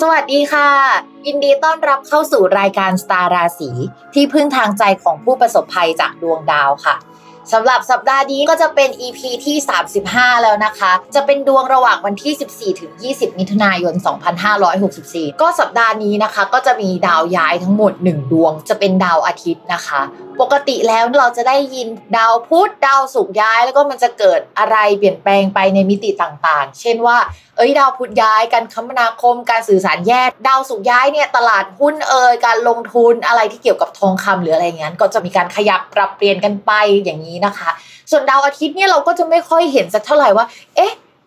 สวัสดีค่ะ ยินดีต้อนรับเข้าสู่รายการสตาร์ราศีที่พึ่งทางใจของผู้ประสบภัยจากดวงดาวค่ะ สำหรับสัปดาห์นี้ก็จะเป็น EP ที่ 35 แล้วนะคะ จะเป็นดวงระหว่างวันที่ 14 ถึง 20 มิถุนายน 2564 ก็สัปดาห์นี้นะคะ ก็จะมีดาวย้ายทั้งหมด 1 ดวง จะเป็นดาวอาทิตย์นะคะ ปกติแล้วเราจะได้ยินดาวพุธดาวศุกร์ย้าย แล้วก็มันจะเกิดอะไรเปลี่ยนแปลงไปในมิติต่างๆ เช่นว่า เอ้ยดาวพุธย้ายการคมนาคมการสื่อสารแยกดาวศุกร์ย้ายเนี่ยตลาดหุ้นเอ่ยการลงทุนอะไรที่เกี่ยวกับทองคำหรืออะไรเงี้ยก็จะมีการขยับปรับเปลี่ยนกันไปอย่างนี้นะคะ ส่วนดาวอาทิตย์เนี่ยเราก็จะไม่ค่อยเห็นสักเท่าไหร่ว่า เอ๊ะ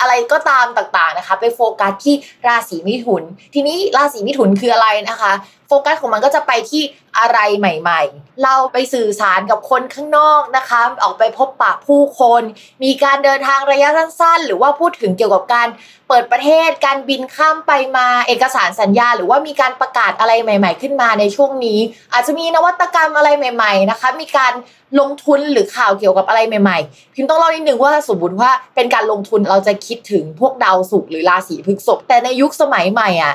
อะไรก็ตามต่างๆนะคะ ไปโฟกัสที่ราศีมิถุน ทีนี้ราศีมิถุนคืออะไรนะคะ ฟกัสของมันก็จะไปที่อะไรใหม่ๆ เราไปสื่อสารกับคนข้างนอกนะคะ ออกไปพบปะผู้คน มีการเดินทางระยะสั้นๆ หรือว่าพูดถึงเกี่ยวกับการเปิดประเทศ การบินข้ามไปมาเอกสารสัญญา หรือว่ามีการประกาศอะไรใหม่ ๆ ขึ้นมาในช่วงนี้ อาจจะมีนวัตกรรมอะไรใหม่ ๆ นะคะ มีการลงทุนหรือข่าวเกี่ยวกับอะไรใหม่ๆ พิมพ์ต้องเล่านิดนึงว่าสมมติว่าเป็นการลงทุนเราจะคิดถึงพวกดาวศุกร์หรือราศีพฤษภแต่ในยุคสมัยใหม่อะ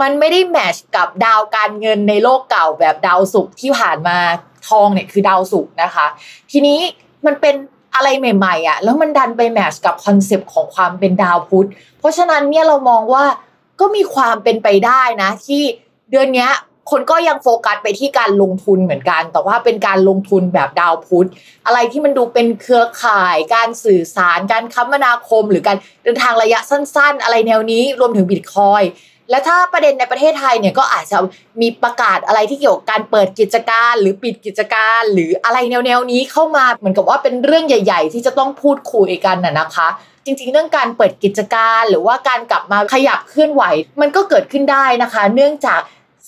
มันไม่ได้ match กับดาวการเงินในโลกเก่าแบบดาวศุกร์ที่ผ่านมาทองเนี่ยคือดาวศุกร์นะคะ ทีนี้มันเป็นอะไรใหม่ๆอะแล้วมันดันไป match กับ concept ของความเป็นดาวพุธ เพราะฉะนั้นเนี่ยเรามองว่าก็มีความเป็นไปได้นะ ที่เดือนนี้คนก็ยังโฟกัสไปที่การลงทุนเหมือนกัน แต่ว่าเป็นการลงทุนแบบดาวพุธ อะไรที่มันดูเป็นเครือข่าย การสื่อสาร การคมนาคม หรือการเดินทางระยะสั้น ๆ อะไรแนวนี้รวมถึงบิตคอย และถ้าประเด็นในประเทศไทยเนี่ยก็อาจจะมีประกาศอะไรที่เกี่ยวกับการเปิดกิจการ หรือปิดกิจการ หรืออะไรแนวๆนี้เข้ามาเหมือนกับว่าเป็นเรื่องใหญ่ ๆ ที่จะต้องพูดคุยกันน่ะนะคะ จริงๆ เรื่องการเปิดกิจการหรือว่าการกลับมาขยับเคลื่อนไหว มันก็เกิดขึ้นได้นะคะ เนื่องจาก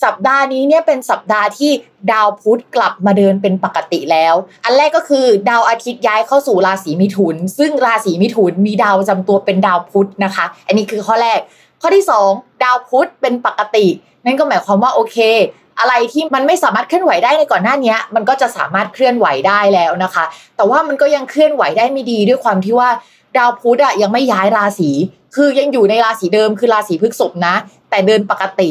สัปดาห์นี้เนี่ยเป็นสัปดาห์ที่ดาวพุธกลับมาเดินเป็นปกติแล้ว อันแรกก็คือดาวอาทิตย์ย้ายเข้าสู่ราศีมิถุน ซึ่งราศีมิถุนมีดาวจำตัวเป็นดาวพุธนะคะ อันนี้คือข้อแรก ข้อที่ 2 ดาวพุธเป็นปกติ นั่นก็หมายความว่าโอเค อะไรที่มันไม่สามารถเคลื่อนไหวได้ในก่อนหน้านี้มันก็จะสามารถเคลื่อนไหวได้แล้วนะคะ แต่ว่ามันก็ยังเคลื่อนไหวได้ไม่ดีด้วยความที่ว่าดาวพุธอะยังไม่ย้ายราศี คือยังอยู่ในราศีเดิมคือราศีพฤษภนะ แต่เดินปกติ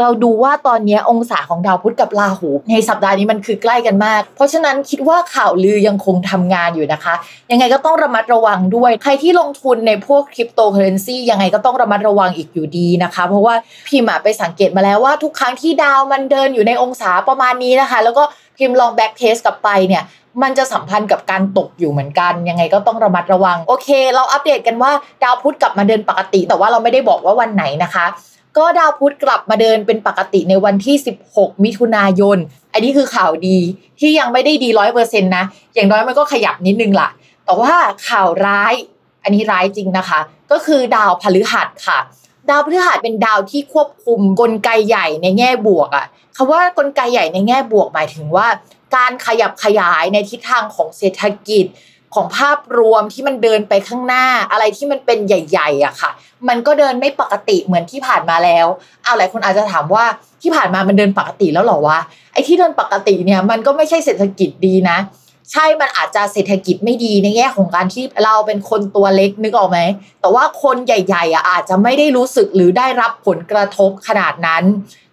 เราดูว่าตอนนี้องศาของดาวพุธกับราหู ในสัปดาห์นี้มันคือใกล้กันมาก เพราะฉะนั้นคิดว่าข่าวลือยังคงทำงานอยู่นะคะ ยังไงก็ต้องระมัดระวังด้วย ใครที่ลงทุนในพวกคริปโตเคอเรนซียังไงก็ต้องระมัดระวังอีกอยู่ดีนะคะ เพราะว่าพิมพ์ไปสังเกตมาแล้วว่าทุกครั้งที่ดาวมันเดินอยู่ในองศาประมาณนี้นะคะ แล้วก็พิมพ์ลอง backtest กลับไปเนี่ยมันจะสัมพันธ์กับการตกอยู่เหมือนกัน ยังไงก็ต้องระมัดระวัง โอเค เราอัปเดตกันว่าดาวพุธกลับมาเดินปกติ แต่ว่าเราไม่ได้บอกว่าวันไหนนะคะ ก็ดาวพุธกลับมาเดินเป็นปกติในวันที่ 16 มิถุนายน อันนี้คือข่าวดีที่ยังไม่ได้ดีร้อยเปอร์เซ็นต์นะ อย่างน้อยมันก็ขยับนิดนึงล่ะ แต่ว่าข่าวร้าย อันนี้ร้ายจริงนะคะ ก็คือดาวพฤหัสค่ะ ดาวพฤหัสเป็นดาวที่ควบคุมกลไกใหญ่ในแง่บวกอะคำว่ากลไกใหญ่ในแง่บวกหมายถึงว่า การขยับขยายในทิศทางของเศรษฐกิจของภาพรวมที่มันเดินไปข้างหน้าอะไรที่มันเป็นใหญ่ ๆอะค่ะ มันก็เดินไม่ปกติเหมือนที่ผ่านมาแล้วเอาหลายคนอาจจะถามว่าที่ผ่านมามันเดินปกติแล้วหรอวะไอ้ที่เดินปกติเนี่ยมันก็ไม่ใช่เศรษฐกิจดีนะ ใช่มันอาจจะเศรษฐกิจไม่ดีในแง่ของการที่เราเป็นคนตัวเล็กนึกออกไหม แต่ว่าคนใหญ่ๆอะอาจจะไม่ได้รู้สึกหรือได้รับผลกระทบขนาดนั้น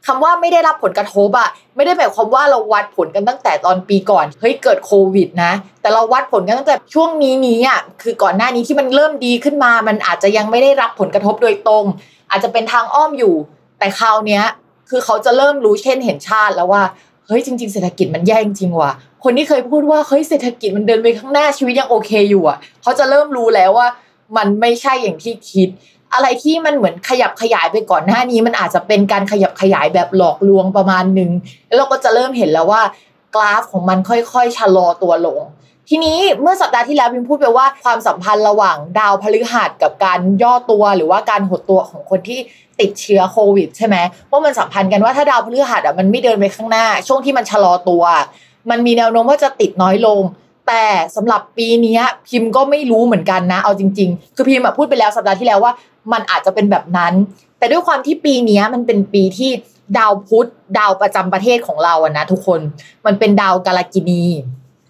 คำว่าไม่ได้รับผลกระทบอะไม่ได้หมายความว่าเราวัดผลกันตั้งแต่ตอนปีก่อนเฮ้ยเกิดโควิดนะ แต่เราวัดผลกันตั้งแต่ช่วงนี้นี้อะคือก่อนหน้านี้ที่มันเริ่มดีขึ้นมา มันอาจจะยังไม่ได้รับผลกระทบโดยตรง อาจจะเป็นทางอ้อมอยู่ แต่คราวเนี้ยคือเขาจะเริ่มรู้เช่นเห็นชาติแล้วว่า เฮ้ยจริงๆเศรษฐกิจมันแย่จริงว่ะคนที่เคยพูดว่าเฮ้ยเศรษฐกิจมันเดินไปข้างหน้าชีวิตยังโอเคอยู่อะเขาจะเริ่มรู้แล้วว่า มันไม่ใช่อย่างที่คิด อะไรที่มันเหมือนขยับขยายไปก่อนหน้านี้ มันอาจจะเป็นการขยับขยายแบบหลอกลวงประมาณหนึ่งแล้วเราก็จะเริ่มเห็นแล้วว่ากราฟของมันค่อยๆชะลอตัวลง ทีนี้เมื่อสัปดาห์ที่แล้วพิมพูดไปว่าความสัมพันธ์ระหว่างดาวพฤหัสกับการย่อตัวหรือว่าการหดตัวของคนที่ติดเชื้อโควิดใช่ไหมว่ามันสัมพันธ์กันว่าถ้าดาวพฤหัสอะมันไม่เดินไปข้างหน้า ช่วงที่มันชะลอตัว มันมีแนวโน้มว่าจะติดน้อยลง แต่สำหรับปีนี้พิมพ์ก็ไม่รู้เหมือนกันนะ เอาจริง ๆ คือพิมพ์พูดไปแล้วสัปดาห์ที่แล้วว่า มันอาจจะเป็นแบบนั้น แต่ด้วยความที่ปีนี้มันเป็นปีที่ดาวพุธดาวประจำประเทศของเราอะนะทุกคนมันเป็นดาวกาลกินี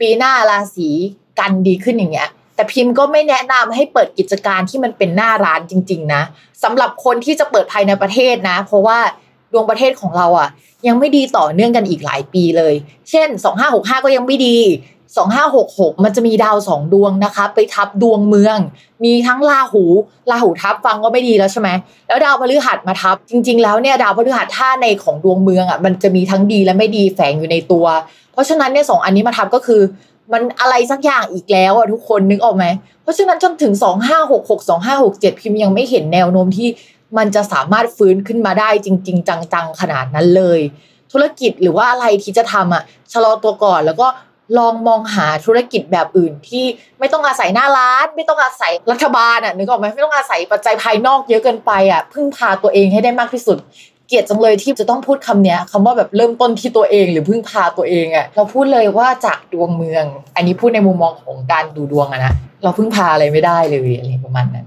ปีหน้าราศีกันดีขึ้นอย่างเงี้ยแต่พิมพ์ก็ไม่แนะนำให้เปิดกิจการที่มันเป็นหน้าร้านจริง ๆ นะสำหรับคนที่จะเปิดภายในประเทศนะ เพราะว่าดวงประเทศของเราอะ ยังไม่ดีต่อเนื่องกันอีกหลายปีเลย เช่น 2565 ก็ยังไม่ดี 2566 มันจะมีดาวสองดวงนะคะ ไปทับดวงเมือง มีทั้งราหูราหูทับฟังก็ไม่ดีแล้วใช่ไหมแล้วดาวพฤหัสมาทับ จริง ๆ แล้วเนี่ยดาวพฤหัสท่าในของดวงเมืองอะมันจะมีทั้งดีและไม่ดีแฝงอยู่ในตัว เพราะฉะนั้นเนี่ยสองอันนี้มาทับก็คือ มันอะไรสักอย่างอีกแล้วอะทุกคนนึกออกไหมเพราะฉะนั้นจนถึง 2566 2567 พิมพ์ยังไม่เห็นแนวโน้มที่มันจะสามารถฟื้นขึ้นมาได้จริง ๆ จังๆขนาดนั้นเลย ธุรกิจหรือว่าอะไรที่จะทำอะชะลอตัวก่อนแล้วก็ ลองมองหาธุรกิจแบบอื่นที่ไม่ต้องอาศัยหน้าร้าน ไม่ต้องอาศัยรัฐบาลอะนึกออกไหมไม่ต้องอาศัยปัจจัยภายนอกเยอะเกินไปอะพึ่งพาตัวเองให้ได้มากที่สุด เกลียดจังเลยที่จะต้องพูดคำเนี้ยคำว่าแบบเริ่มต้นที่ตัวเอง หรือพึ่งพาตัวเองอะเราพูดเลยว่าจากดวงเมือง อันนี้พูดในมุมมองของการดูดวงอะนะเราพึ่งพาอะไรไม่ได้เลยอะไรประมาณนั้น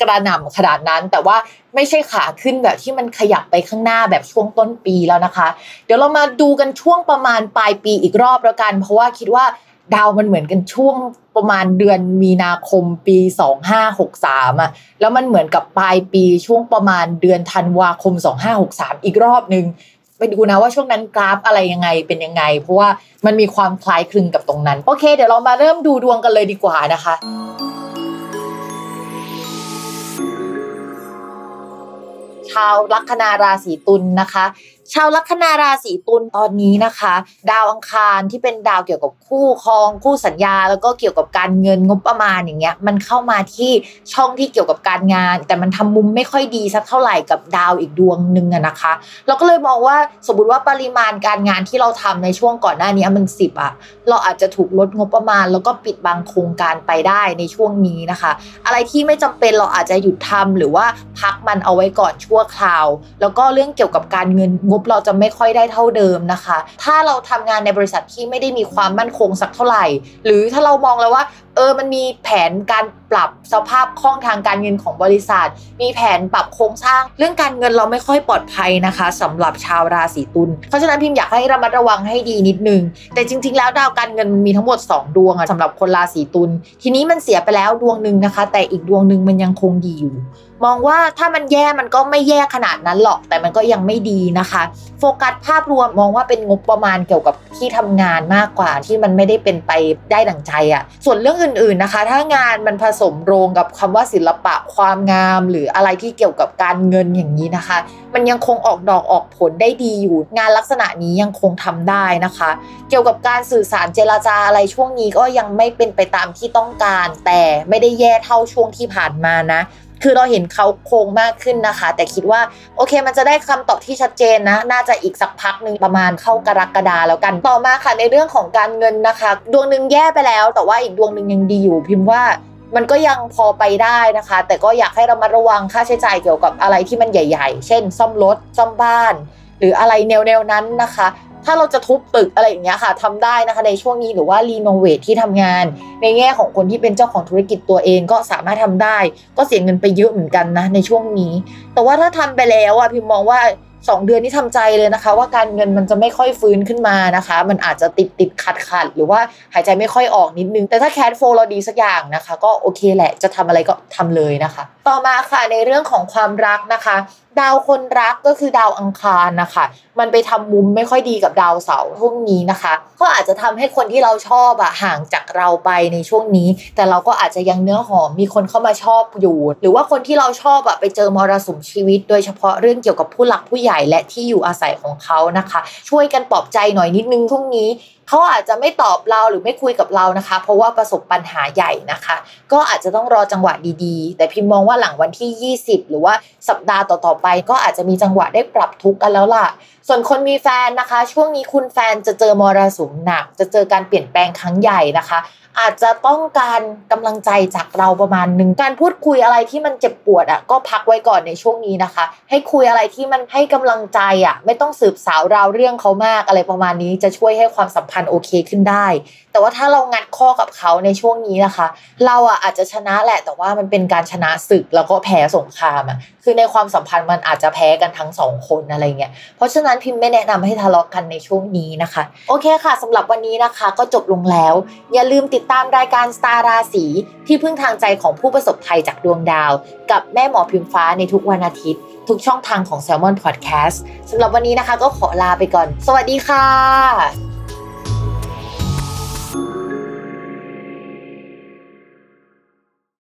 กระหน่ำขนาดนั้น แต่ว่าไม่ใช่ขาขึ้นแบบที่มันขยับไปข้างหน้าแบบช่วงต้นปีแล้วนะคะ เดี๋ยวเรามาดูกันช่วงประมาณปลายปีอีกรอบแล้วกัน เพราะว่าคิดว่าดาวมันเหมือนกันช่วงประมาณเดือนมีนาคมปี 2563อะแล้วมันเหมือนกับปลายปีช่วงประมาณเดือนธันวาคม 2563 อีกรอบหนึ่งไปดูนะว่าช่วงนั้นกราฟอะไรยังไงเป็นยังไง เพราะว่ามันมีความคล้ายคลึงกับตรงนั้น โอเค เดี๋ยวเรามาเริ่มดูดวงกันเลยดีกว่านะคะ ชาวลัคนาราศีตุลนะคะ ชาวลัคนาราศีตุลตอนนี้นะคะ ดาวอังคารที่เป็นดาวเกี่ยวกับคู่ครองคู่สัญญา แล้วก็เกี่ยวกับการเงินงบประมาณอย่างเงี้ยมันเข้ามาที่ช่องที่เกี่ยวกับการงาน แต่มันทำมุมไม่ค่อยดีสักเท่าไหร่กับดาวอีกดวงหนึ่งนะคะ เราก็เลยมองว่าสมมติว่าปริมาณการงานที่เราทำในช่วงก่อนหน้านี้มันสิบอะเราอาจจะถูกลดงบประมาณ แล้วก็ปิดบางโครงการไปได้ในช่วงนี้นะคะ อะไรที่ไม่จำเป็นเราอาจจะหยุดทำหรือว่าพักมันเอาไว้ก่อนชั่วคราว แล้วก็เรื่องเกี่ยวกับการเงินงบเราจะไม่ค่อยได้เท่าเดิมนะคะ ถ้าเราทำงานในบริษัทที่ไม่ได้มีความมั่นคงสักเท่าไหร่ หรือถ้าเรามองแล้วว่า เออมันมีแผนการปรับสภาพคล่องทางการเงินของบริษัท มีแผนปรับโครงสร้าง เรื่องการเงินเราไม่ค่อยปลอดภัยนะคะสำหรับชาวราศีตุลเพราะฉะนั้นพิมพ์อยากให้ระมัดระวังให้ดีนิดนึง แต่จริง ๆ แล้วดาวการเงินมันมีทั้งหมด 2 ดวงอะสำหรับคนราศีตุลทีนี้มันเสียไปแล้วดวงหนึ่งนะคะ แต่อีกดวงหนึ่งมันยังคงดีอยู่ มองว่าถ้ามันแย่มันก็ไม่แย่ขนาดนั้นหรอกแต่มันก็ยังไม่ดีนะคะ โฟกัสภาพรวมมองว่าเป็นงบประมาณเกี่ยวกับที่ทำงานมากกว่าที่มันไม่ได้เป็นไปได้ดั่งใจอะ่ะส่วนเรื่องอื่นๆนะคะ ถ้างานมันผสสมโรงกับคำว่าศิลปะความงาม หรืออะไรที่เกี่ยวกับการเงินอย่างนี้นะคะ มันยังคงออกดอกออกผลได้ดีอยู่ งานลักษณะนี้ยังคงทำได้นะคะ เกี่ยวกับการสื่อสารเจรจาอะไรช่วงนี้ก็ยังไม่เป็นไปตามที่ต้องการ แต่ไม่ได้แย่เท่าช่วงที่ผ่านมานะคือเราเห็นเขาโครงมากขึ้นนะคะ แต่คิดว่าโอเคมันจะได้คำตอบที่ชัดเจนนะ น่าจะอีกสักพักหนึ่งประมาณเข้ากรกฎาแล้วกันต่อมาค่ะในเรื่องของการเงินนะคะ ดวงหนึ่งแย่ไปแล้ว แต่ว่าอีกดวงหนึ่งยังดีอยู่พิมพ์ว่า มันก็ยังพอไปได้นะคะ แต่ก็อยากให้เรามาระวังค่าใช้จ่ายเกี่ยวกับอะไรที่มันใหญ่ ๆ เช่น ซ่อมรถซ่อมบ้าน หรืออะไรแนวๆนั้นนะคะถ้าเราจะทุบตึกอะไรอย่างเงี้ยค่ะทำได้นะคะในช่วงนี้หรือว่ารีโนเวทที่ทำงาน ในแง่ของคนที่เป็นเจ้าของธุรกิจตัวเองก็สามารถทำได้ ก็เสียเงินไปเยอะเหมือนกันนะในช่วงนี้ แต่ว่าถ้าทำไปแล้วอะพิมมองว่า 2 เดือนนี้ทำใจเลยนะคะ ว่าการเงินมันจะไม่ค่อยฟื้นขึ้นมานะคะ มันอาจจะติดติดขัดขัดหรือว่าหายใจไม่ค่อยออกนิดนึง แต่ถ้าแคดโฟเราดีสักอย่างนะคะ ก็โอเคแหละจะทำอะไรก็ทำเลยนะคะ ต่อมาค่ะในเรื่องของความรักนะคะ ดาวคนรักก็คือดาวอังคารนะคะ มันไปทำมุมไม่ค่อยดีกับดาวเสาร์พวกนี้นะคะ ก็อาจจะทำให้คนที่เราชอบอะห่างจากเราไปในช่วงนี้ แต่เราก็อาจจะยังเนื้อหอมมีคนเข้ามาชอบอยู่ หรือว่าคนที่เราชอบอะไปเจอมรสุมชีวิต โดยเฉพาะเรื่องเกี่ยวกับผู้หลักผู้ใหญ่และที่อยู่อาศัยของเขานะคะ ช่วยกันปลอบใจหน่อยนิดนึงช่วงนี้ เขาอาจจะไม่ตอบเราหรือไม่คุยกับเรานะคะ เพราะว่าประสบปัญหาใหญ่นะคะ ก็อาจจะต้องรอจังหวะดีๆ แต่พิมมองว่าหลังวันที่ 20 หรือว่าสัปดาห์ต่อๆไป ก็อาจจะมีจังหวะได้ปรับทุกกันแล้วล่ะ ส่วนคนมีแฟนนะคะ ช่วงนี้คุณแฟนจะเจอมรสุมหนัก จะเจอการเปลี่ยนแปลงครั้งใหญ่นะคะ อาจจะต้องการกำลังใจจากเราประมาณหนึ่งการพูดคุยอะไรที่มันเจ็บปวดอะก็พักไว้ก่อนในช่วงนี้นะคะ ให้คุยอะไรที่มันให้กำลังใจอะ ไม่ต้องสืบสาวราวเรื่องเขามากอะไรประมาณนี้ จะช่วยให้ความสัมพันธ์โอเคขึ้นได้ แต่ว่าถ้าเรางัดข้อกับเขาในช่วงนี้นะคะ เราอะอาจจะชนะแหละแต่ว่ามันเป็นการชนะศึกแล้วก็แพ้สงครามอะคือในความสัมพันธ์มันอาจจะแพ้กันทั้งสองคนอะไรเงี้ยเพราะฉะนั้นพิมไม่แนะนำให้ทะเลาะกันในช่วงนี้นะคะ โอเคค่ะสำหรับวันนี้นะคะก็จบลงแล้ว อย่าลืมติดตามรายการสตาร์ราศีที่พึ่งทางใจของผู้ประสบภัยจากดวงดาว กับแม่หมอพิมฟ้าในทุกวันอาทิตย์ ทุกช่องทางของ s ซ l m o n Podcast สำหรับวันนี้นะคะก็ขอลาไปก่อน สวัสดีค่ะ